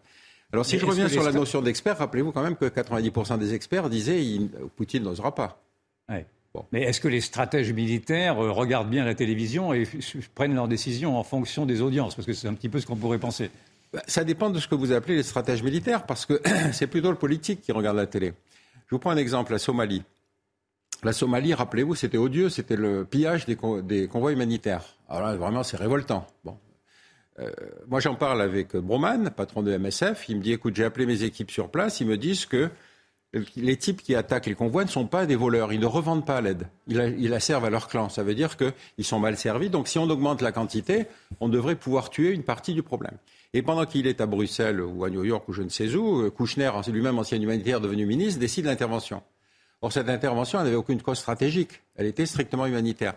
Alors si je reviens sur la notion d'expert, rappelez-vous quand même que 90% des experts disaient il, Poutine n'osera pas. Mais est-ce que les stratèges militaires euh, regardent bien la télévision et prennent leurs décisions en fonction des audiences? Parce que c'est un petit peu ce qu'on pourrait penser. Bah, ça dépend de ce que vous appelez les stratèges militaires, parce que c'est plutôt le politique qui regarde la télé. Je vous prends un exemple, la Somalie. La Somalie, rappelez-vous, c'était odieux, c'était le pillage des, convois humanitaires. Alors là, vraiment, c'est révoltant. Euh, moi, j'en parle avec Broman, patron de MSF. Il me dit, écoute, j'ai appelé mes équipes sur place. Ils me disent que les types qui attaquent les convois ne sont pas des voleurs. Ils ne revendent pas l'aide. Ils, la servent à leur clan. Ça veut dire qu'ils sont mal servis. Donc, si on augmente la quantité, on devrait pouvoir tuer une partie du problème. Et pendant qu'il est à Bruxelles ou à New York ou je ne sais où, euh, Kouchner, lui-même ancien humanitaire devenu ministre, décide l'intervention. Or, cette intervention, n'avait aucune cause stratégique. Elle était strictement humanitaire.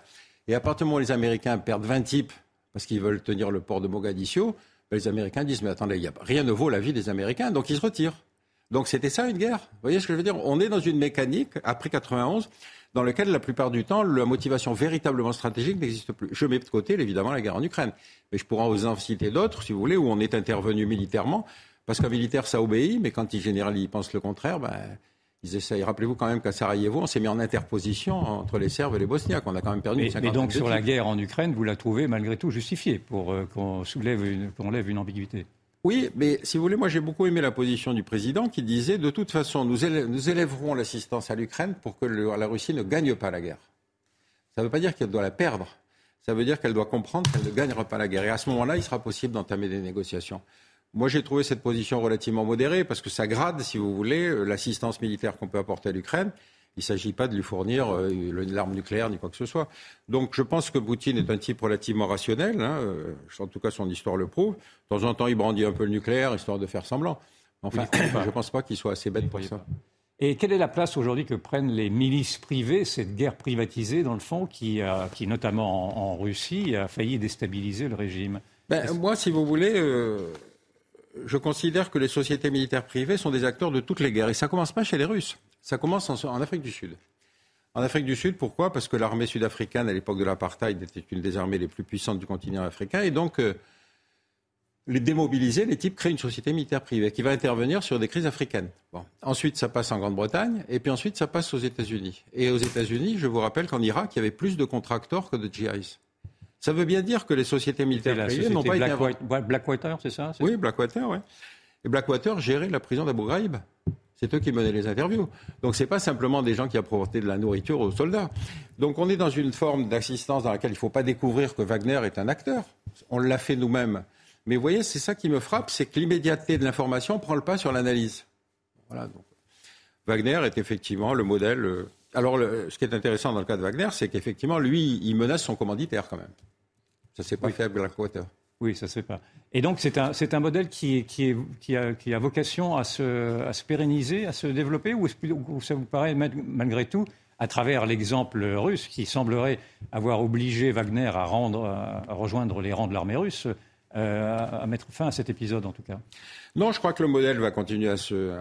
Et à partir du moment où les Américains perdent 20 types parce qu'ils veulent tenir le port de Mogadiscio, ben, les Américains disent, mais attendez, rien ne vaut la vie des Américains, donc ils se retirent. Donc c'était ça une guerre. Vous voyez ce que je veux dire? On est dans une mécanique, après 91, dans laquelle la plupart du temps, la motivation véritablement stratégique n'existe plus. Je mets de côté, évidemment, la guerre en Ukraine. Mais je pourrais vous en citer d'autres, si vous voulez, où on est intervenu militairement. Parce qu'un militaire, ça obéit, mais quand il général, il pense le contraire, ben, ils essayent. Rappelez-vous quand même qu'à Sarajevo, on s'est mis en interposition entre les Serbes et les Bosniaques. On a quand même perdu mais, mais donc sur la guerre en Ukraine, vous la trouvez malgré tout justifiée pour euh, qu'on soulève qu'on lève une ambiguïté? Oui, mais si vous voulez, moi j'ai beaucoup aimé la position du président qui disait de toute façon, nous, élèverons l'assistance à l'Ukraine pour que la Russie ne gagne pas la guerre. Ça ne veut pas dire qu'elle doit la perdre. Ça veut dire qu'elle doit comprendre qu'elle ne gagnera pas la guerre. Et à ce moment-là, il sera possible d'entamer des négociations. Moi, j'ai trouvé cette position relativement modérée parce que ça grade, si vous voulez, euh, l'assistance militaire qu'on peut apporter à l'Ukraine. Il ne s'agit pas de lui fournir euh, l'arme nucléaire ni quoi que ce soit. Donc je pense que Poutine est un type relativement rationnel. Hein, euh, en tout cas, son histoire le prouve. De temps en temps, il brandit un peu le nucléaire, histoire de faire semblant. Enfin, je ne pense pas qu'il soit assez bête pour ça. Et quelle est la place aujourd'hui que prennent les milices privées, cette guerre privatisée, dans le fond, qui, qui notamment en, Russie, a failli déstabiliser le régime? Ben, Moi, si vous voulez, euh, je considère que les sociétés militaires privées sont des acteurs de toutes les guerres. Et ça ne commence pas chez les Russes. Ça commence en, Afrique du Sud. En Afrique du Sud, pourquoi? Parce que l'armée sud-africaine, à l'époque de l'apartheid, était une des armées les plus puissantes du continent africain. Et donc, euh, les démobiliser, les types créent une société militaire privée qui va intervenir sur des crises africaines. Ensuite, ça passe en Grande-Bretagne, et puis ensuite, ça passe aux États-Unis. Et aux États-Unis, je vous rappelle qu'en Irak, il y avait plus de contracteurs que de GIs. Ça veut bien dire que les sociétés militaires privées n'ont pas été... Blackwater, c'est ça? Oui, Blackwater, oui. Et Blackwater gérait la prison d'Abu Ghraib. C'est eux qui menaient les interviews. Donc ce n'est pas simplement des gens qui apportaient de la nourriture aux soldats. Donc on est dans une forme d'assistance dans laquelle il ne faut pas découvrir que Wagner est un acteur. On l'a fait nous-mêmes. Mais vous voyez, c'est ça qui me frappe, c'est que l'immédiateté de l'information prend le pas sur l'analyse. Voilà. Donc, Wagner est effectivement le modèle. Euh, alors, ce qui est intéressant dans le cas de Wagner, c'est qu'effectivement, lui, il menace son commanditaire quand même. Ça s'est pas fait avec Blackwater. Oui, ça ne se fait pas. Et donc, c'est un, un, modèle qui, qui, qui, a, qui, a, vocation à se, à se, pérenniser, à se développer, ou, ça vous paraît, malgré tout, à travers l'exemple russe, qui semblerait avoir obligé Wagner à, rendre, à rejoindre les rangs de l'armée russe, euh, à mettre fin à cet épisode, en tout cas? Non, je crois que le modèle va continuer à se,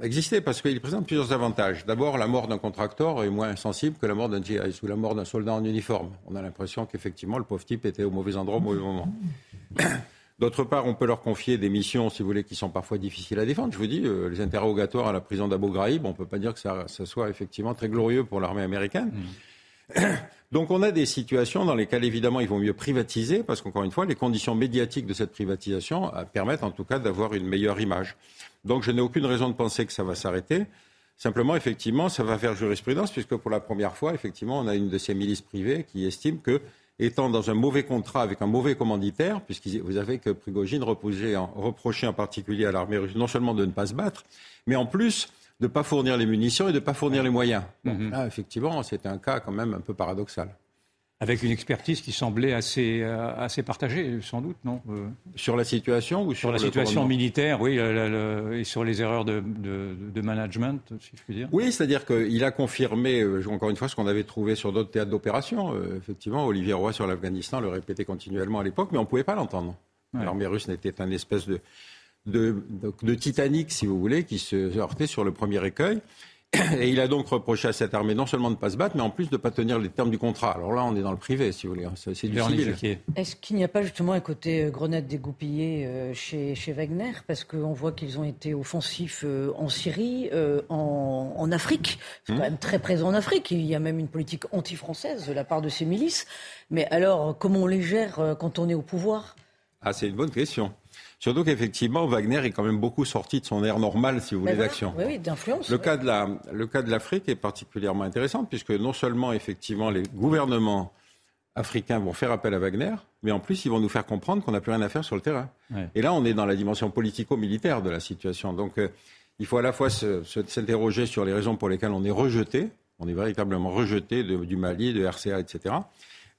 exister parce qu'il présente plusieurs avantages. D'abord, la mort d'un contracteur est moins sensible que la mort d'un GI ou la mort d'un soldat en uniforme. On a l'impression qu'effectivement, le pauvre type était au mauvais endroit au mauvais moment. D'autre part, on peut leur confier des missions, si vous voulez, qui sont parfois difficiles à défendre. Je vous dis, euh, les interrogatoires à la prison d'Abu Ghraib, on ne peut pas dire que ça, soit effectivement très glorieux pour l'armée américaine. Mm. Donc on a des situations dans lesquelles évidemment il vaut mieux privatiser parce qu'encore une fois les conditions médiatiques de cette privatisation euh, permettent en tout cas d'avoir une meilleure image. Donc je n'ai aucune raison de penser que ça va s'arrêter. Simplement, effectivement, ça va faire jurisprudence, puisque pour la première fois, effectivement, on a une de ces milices privées qui estime que, étant dans un mauvais contrat avec un mauvais commanditaire, puisque vous avez que Prigogine reprochait en, particulier à l'armée russe non seulement de ne pas se battre, mais en plus de ne pas fournir les munitions et de ne pas fournir les moyens. Là, mhm. effectivement, c'est un cas quand même un peu paradoxal. avec une expertise qui semblait assez, euh, assez partagée, sans doute, non euh, Sur la situation ou sur, la situation militaire, oui, et sur les erreurs de, de, management, si je puis dire. Oui, c'est-à-dire qu'il a confirmé, euh, encore une fois, ce qu'on avait trouvé sur d'autres théâtres d'opération. effectivement, Olivier Roy sur l'Afghanistan le répétait continuellement à l'époque, mais on ne pouvait pas l'entendre. L'armée russe n'était un espèce de, de, de, Titanic, si vous voulez, qui se heurtait sur le premier écueil. Et il a donc reproché à cette armée non seulement de ne pas se battre, mais en plus de ne pas tenir les termes du contrat. Alors là, on est dans le privé, si vous voulez. Hein. C'est du civil. Est-ce qu'il n'y a pas justement un côté euh, grenade dégoupillée euh, chez, chez Wagner? Parce qu'on voit qu'ils ont été offensifs euh, en Syrie, en, en, Afrique. C'est quand hmm. même très présent en Afrique. Il y a même une politique anti-française de la part de ces milices. Mais alors, comment on les gère quand on est au pouvoir? Ah, c'est une bonne question. Surtout qu'effectivement, Wagner est quand même beaucoup sorti de son air normal, si vous voulez, d'action. Oui, d'influence. Le, cas de la, le cas de l'Afrique est particulièrement intéressant, puisque non seulement, effectivement, les gouvernements africains vont faire appel à Wagner, mais en plus, ils vont nous faire comprendre qu'on n'a plus rien à faire sur le terrain. Et là, on est dans la dimension politico-militaire de la situation. Donc, euh, il faut à la fois s'interroger sur les raisons pour lesquelles on est rejeté, on est véritablement rejeté du Mali, de RCA, etc.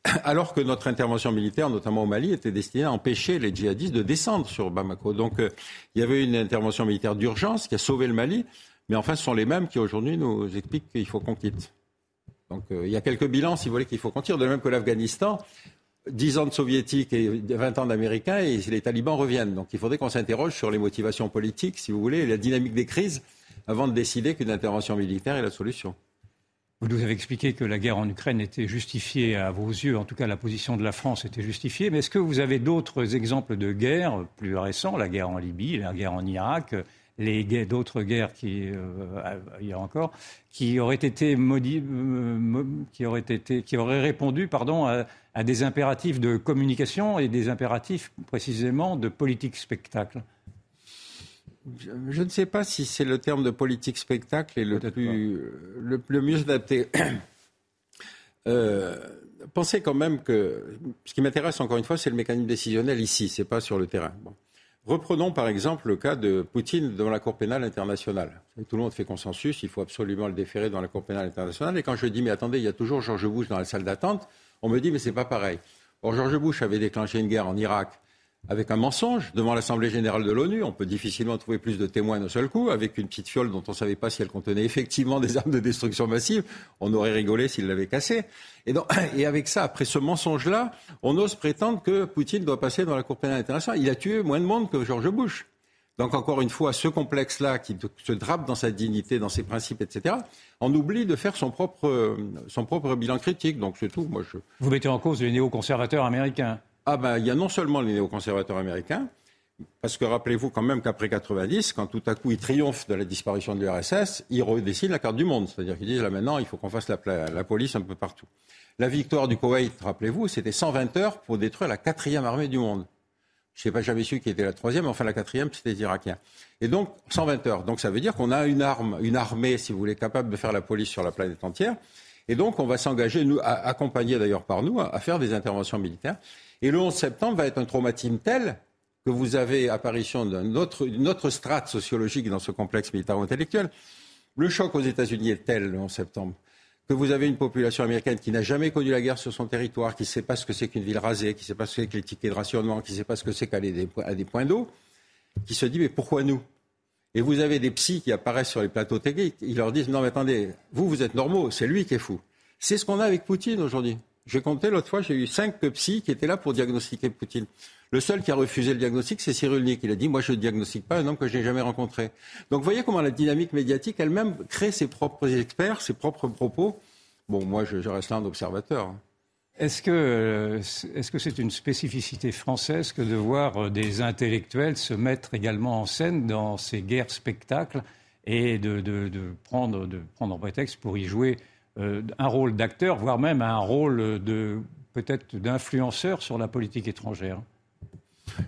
alors que notre intervention militaire, notamment au Mali, était destinée à empêcher les djihadistes de descendre sur Bamako. Donc euh, il y avait une intervention militaire d'urgence qui a sauvé le Mali, mais enfin ce sont les mêmes qui aujourd'hui nous expliquent qu'il faut qu'on quitte. Donc euh, il y a quelques bilans, si vous voulez, qu'il faut qu'on tire, de même que l'Afghanistan. 10 ans de soviétiques et 20 ans d'américains et les talibans reviennent. Donc il faudrait qu'on s'interroge sur les motivations politiques, si vous voulez, et la dynamique des crises avant de décider qu'une intervention militaire est la solution. Vous nous avez expliqué que la guerre en Ukraine était justifiée à vos yeux, en tout cas la position de la France était justifiée, mais est-ce que vous avez d'autres exemples de guerres plus récents, la guerre en Libye, la guerre en Irak, les d'autres guerres qui euh, auraient été euh, qui auraient été qui auraient répondu pardon à, des impératifs de communication et des impératifs précisément de politique spectacle? Je, ne sais pas si c'est le terme de politique spectacle et le, plus, le, mieux adapté. Euh, pensez quand même que ce qui m'intéresse encore une fois, c'est le mécanisme décisionnel ici, c'est pas sur le terrain. Reprenons par exemple le cas de Poutine devant la Cour pénale internationale. Tout le monde fait consensus, il faut absolument le déférer dans la Cour pénale internationale. Et quand je dis mais attendez, il y a toujours George Bush dans la salle d'attente, on me dit mais c'est pas pareil. Or George Bush avait déclenché une guerre en Irak avec un mensonge devant l'Assemblée générale de l'ONU. On peut difficilement trouver plus de témoins d'un seul coup, avec une petite fiole dont on ne savait pas si elle contenait effectivement des armes de destruction massive. On aurait rigolé s'il l'avait cassée. Et, et, avec ça, après ce mensonge-là, on ose prétendre que Poutine doit passer dans la Cour pénale internationale. Il a tué moins de monde que George Bush. Donc encore une fois, ce complexe-là qui se drape dans sa dignité, dans ses principes, etc., on oublie de faire son propre, son propre bilan critique. Donc c'est tout. Moi, je... Vous mettez en cause les néoconservateurs américains ah ben, il y a non seulement les néoconservateurs américains, parce que rappelez-vous quand même qu'après 90, quand tout à coup ils triomphent de la disparition de l'URSS, ils redessinent la carte du monde. C'est-à-dire qu'ils disent là maintenant, il faut qu'on fasse la, police un peu partout. La victoire du Koweït, rappelez-vous, c'était 120 heures pour détruire la quatrième armée du monde. Je ne sais pas jamais su qui était la troisième, enfin la quatrième, c'était les Irakiens. Et donc, 120 heures. Donc ça veut dire qu'on a une arme, une armée, si vous voulez, capable de faire la police sur la planète entière. Et donc, on va s'engager, nous, accompagnés d'ailleurs par nous, à faire des interventions militaires. Et le 11 septembre va être un traumatisme tel que vous avez apparition d'une autre, autre strate sociologique dans ce complexe militaro-intellectuel. Le choc aux États-Unis est tel le 11 septembre que vous avez une population américaine qui n'a jamais connu la guerre sur son territoire, qui ne sait pas ce que c'est qu'une ville rasée, qui ne sait pas ce que c'est que les tickets de rationnement, qui ne sait pas ce que c'est qu'aller à des points d'eau, qui se dit mais pourquoi nous? Et vous avez des psys qui apparaissent sur les plateaux techniques, ils leur disent non mais attendez, vous vous êtes normaux, c'est lui qui est fou. C'est ce qu'on a avec Poutine aujourd'hui. J'ai compté l'autre fois, j'ai eu cinq psys qui étaient là pour diagnostiquer Poutine. Le seul qui a refusé le diagnostic, c'est Cyrulnik. Il a dit, moi, je ne diagnostique pas un homme que je n'ai jamais rencontré. Donc, vous voyez comment la dynamique médiatique elle-même crée ses propres experts, ses propres propos. Bon, moi, je, reste là un observateur. Est-ce que est-ce que c'est une spécificité française que de voir des intellectuels se mettre également en scène dans ces guerres spectacles et de, prendre de prendre en prétexte pour y jouer euh, un rôle d'acteur, voire même un rôle peut-être d'influenceur sur la politique étrangère?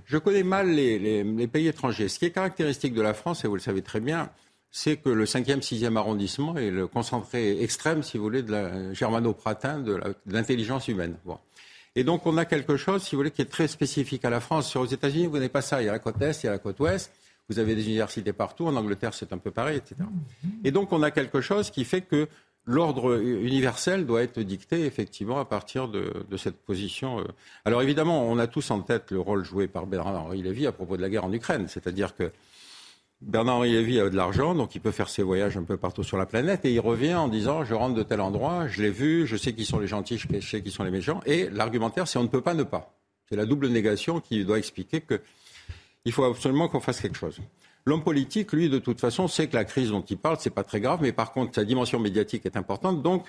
Je connais mal les, pays étrangers. Ce qui est caractéristique de la France, et vous le savez très bien, c'est que le 5e, 6e arrondissement est le concentré extrême, si vous voulez, de la germano-pratin, de l'intelligence humaine. Et donc, on a quelque chose, si vous voulez, qui est très spécifique à la France. Sur aux États-Unis, vous n'avez pas ça. Il y a la côte Est, il y a la côte Ouest. Vous avez des universités partout. En Angleterre, c'est un peu pareil, etc. Et donc, on a quelque chose qui fait que l'ordre universel doit être dicté effectivement à partir de, cette position. Euh. Alors évidemment, on a tous en tête le rôle joué par Bernard-Henri Lévy à propos de la guerre en Ukraine, c'est-à-dire que Bernard-Henri Lévy a de l'argent, donc il peut faire ses voyages un peu partout sur la planète, et il revient en disant je rentre de tel endroit, je l'ai vu, je sais qui sont les gentils, je sais qui sont les méchants, et l'argumentaire c'est on ne peut pas ne pas. C'est la double négation qui doit expliquer qu'il faut absolument qu'on fasse quelque chose. L'homme politique, lui, de toute façon, sait que la crise dont il parle, c'est pas très grave, mais par contre, sa dimension médiatique est importante. Donc,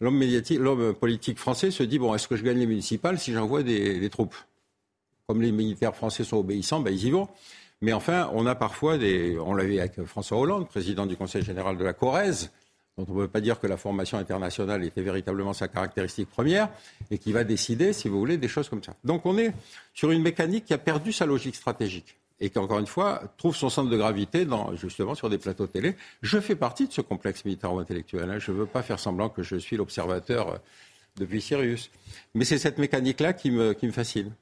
l'homme l'homme politique français se dit bon, est-ce que je gagne les municipales si j'envoie des, troupes? Comme les militaires français sont obéissants, ben, ils y vont. Mais enfin, on a parfois des. On l'a vu avec François Hollande, président du Conseil général de la Corrèze, dont on ne peut pas dire que la formation internationale était véritablement sa caractéristique première, et qui va décider, si vous voulez, des choses comme ça. Donc on est sur une mécanique qui a perdu sa logique stratégique et qui, encore une fois, trouve son centre de gravité justement sur des plateaux télé. Je fais partie de ce complexe militaro-intellectuel. Hein. Je ne veux pas faire semblant que je suis l'observateur euh, depuis Sirius. Mais c'est cette mécanique-là qui me, qui me fascine.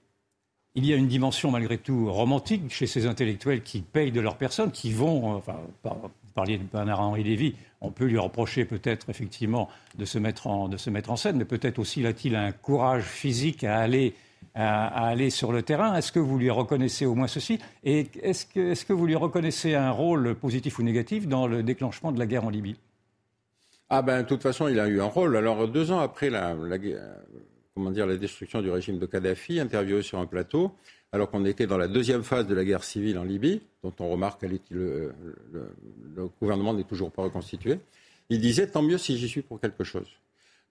Il y a une dimension malgré tout romantique chez ces intellectuels qui payent de leur personne, qui vont, euh, enfin, vous parliez de Bernard-Henri Lévy, on peut lui reprocher peut-être effectivement de se mettre en, scène, mais peut-être aussi a-t-il un courage physique à aller à, sur le terrain. Est-ce que vous lui reconnaissez au moins ceci? Et est-ce que, vous lui reconnaissez un rôle positif ou négatif dans le déclenchement de la guerre en Libye? Ah ben, de toute façon, il a eu un rôle. Alors, deux ans après la, comment dire, la destruction du régime de Kadhafi, interviewé sur un plateau, alors qu'on était dans la deuxième phase de la guerre civile en Libye, dont on remarque que le, gouvernement n'est toujours pas reconstitué, il disait tant mieux si j'y suis pour quelque chose.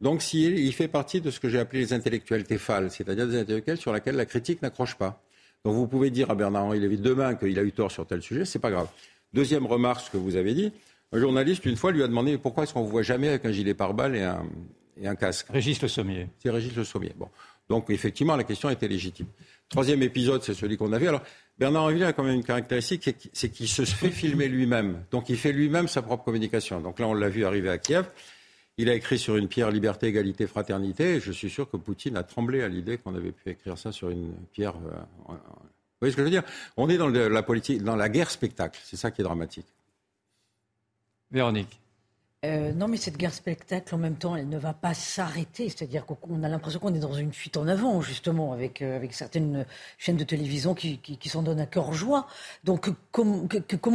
Donc, s'il il fait partie de ce que j'ai appelé les intellectuels téphales, c'est-à-dire des intellectuels sur lesquels la critique n'accroche pas. Donc, vous pouvez dire à Bernard-Henri Lévy demain qu'il a eu tort sur tel sujet, c'est pas grave. Deuxième remarque, ce que vous avez dit, un journaliste, une fois, lui a demandé pourquoi est-ce qu'on ne vous voit jamais avec un gilet pare-balles et un, et un casque. Régis Le Sommier. C'est Régis Le Sommier. Bon. Donc, effectivement, la question était légitime. Troisième épisode, c'est celui qu'on a vu. Alors, Bernard-Henri a quand même une caractéristique, c'est qu'il se fait filmer lui-même. Donc, il fait lui-même sa propre communication. Donc là, on l'a vu arriver à Kiev. Il a écrit sur une pierre liberté, égalité, fraternité. Et je suis sûr que Poutine a tremblé à l'idée qu'on avait pu écrire ça sur une pierre. Euh, vous voyez ce que je veux dire? On est dans la politique, dans la guerre spectacle. C'est ça qui est dramatique. Véronique. Euh, non, mais cette guerre spectacle, en même temps, elle ne va pas s'arrêter. C'est-à-dire qu'on a l'impression qu'on est dans une fuite en avant, justement, avec, euh, avec certaines chaînes de télévision qui, qui, s'en donnent à cœur joie. Donc, comment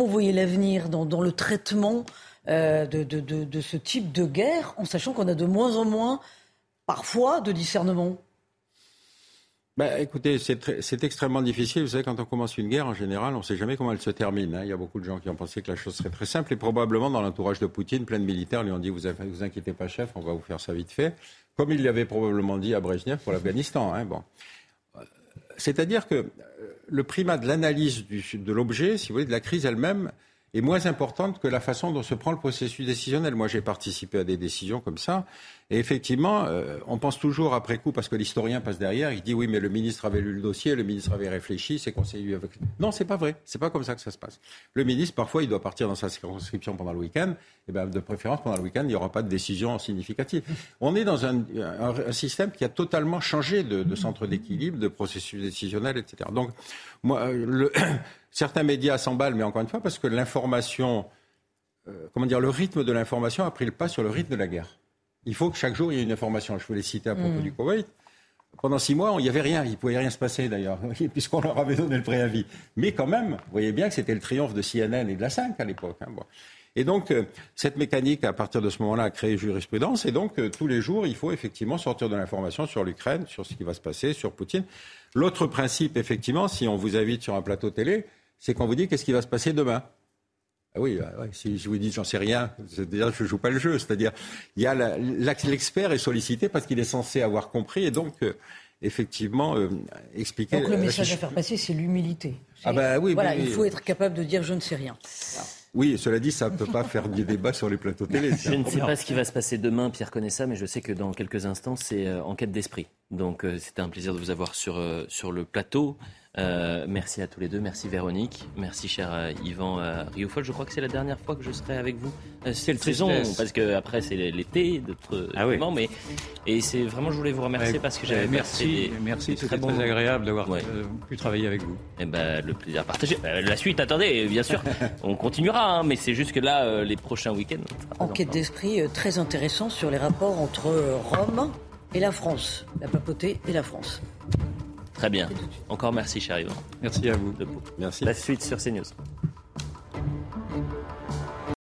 vous voyez l'avenir dans, le traitement euh, de, de, ce type de guerre, en sachant qu'on a de moins en moins, parfois, de discernement? Ben, écoutez, c'est extrêmement difficile. Vous savez, quand on commence une guerre, en général, on ne sait jamais comment elle se termine. Hein. Il y a beaucoup de gens qui ont pensé que la chose serait très simple. Et probablement, dans l'entourage de Poutine, plein de militaires lui ont dit Vous vous inquiétez pas, chef, on va vous faire ça vite fait. Comme il l'avait probablement dit à Brezhnev pour l'Afghanistan. Hein. Bon. C'est-à-dire que euh, le primat de l'analyse de l'objet, si vous voulez, de la crise elle-même, est moins importante que la façon dont se prend le processus décisionnel. Moi, j'ai participé à des décisions comme ça. Et effectivement, euh, on pense toujours après coup, parce que l'historien passe derrière, il dit oui, mais le ministre avait lu le dossier, le ministre avait réfléchi, ses conseillers lui avaient... Non, c'est pas vrai. C'est pas comme ça que ça se passe. Le ministre, parfois, il doit partir dans sa circonscription pendant le week-end. Et ben, de préférence, pendant le week-end, il n'y aura pas de décision significative. On est dans un, un, système qui a totalement changé de, de centre d'équilibre, de processus décisionnel, etc. Donc, moi, euh, le, certains médias s'emballent, mais encore une fois, parce que l'information, euh, comment dire, le rythme de l'information a pris le pas sur le rythme de la guerre. Il faut que chaque jour, il y ait une information. Je voulais citer à propos mm. du Koweït. Pendant six mois, il n'y avait rien. Il ne pouvait rien se passer, d'ailleurs, puisqu'on leur avait donné le préavis. Mais quand même, vous voyez bien que c'était le triomphe de CNN et de la 5 à l'époque. Hein, et donc, euh, cette mécanique, à partir de ce moment-là, a créé jurisprudence. Et donc, euh, tous les jours, il faut effectivement sortir de l'information sur l'Ukraine, sur ce qui va se passer, sur Poutine. L'autre principe, effectivement, si on vous invite sur un plateau télé, c'est qu'on vous dit qu'est-ce qui va se passer demain? Ah oui, ah si je vous dis j'en sais rien, déjà je joue pas le jeu. C'est-à-dire, il y a l'expert est sollicité parce qu'il est censé avoir compris et donc euh, effectivement euh, expliquer. Donc le message à faire passer, c'est l'humilité. Ah bah oui, voilà, il faut être capable de dire je ne sais rien. Oui, cela dit, ça ne peut pas faire du débat sur les plateaux télé. Je ne sais pas ce qui va se passer demain, Pierre connaît ça, mais je sais que dans quelques instants, c'est euh, enquête d'esprit. Donc c'était un plaisir de vous avoir sur, sur le plateau. Euh, merci à tous les deux. Merci Véronique. Merci cher euh, Yvan euh, Rioufol. Je crois que c'est la dernière fois que je serai avec vous C'est cette saison parce que après c'est l'été d'autres ah oui. mais et c'est vraiment je voulais vous remercier parce que j'avais merci merci c'était très agréable d'avoir pu travailler avec vous. Et eh ben le plaisir partagé. la suite attendez bien sûr on continuera hein, mais c'est juste que là les prochains week-ends. Enquête d'esprit très intéressant sur les rapports entre Rome et la France, la papauté et la France. Très bien. Encore merci, cher Yvan. Merci à vous. Merci. La suite sur CNews.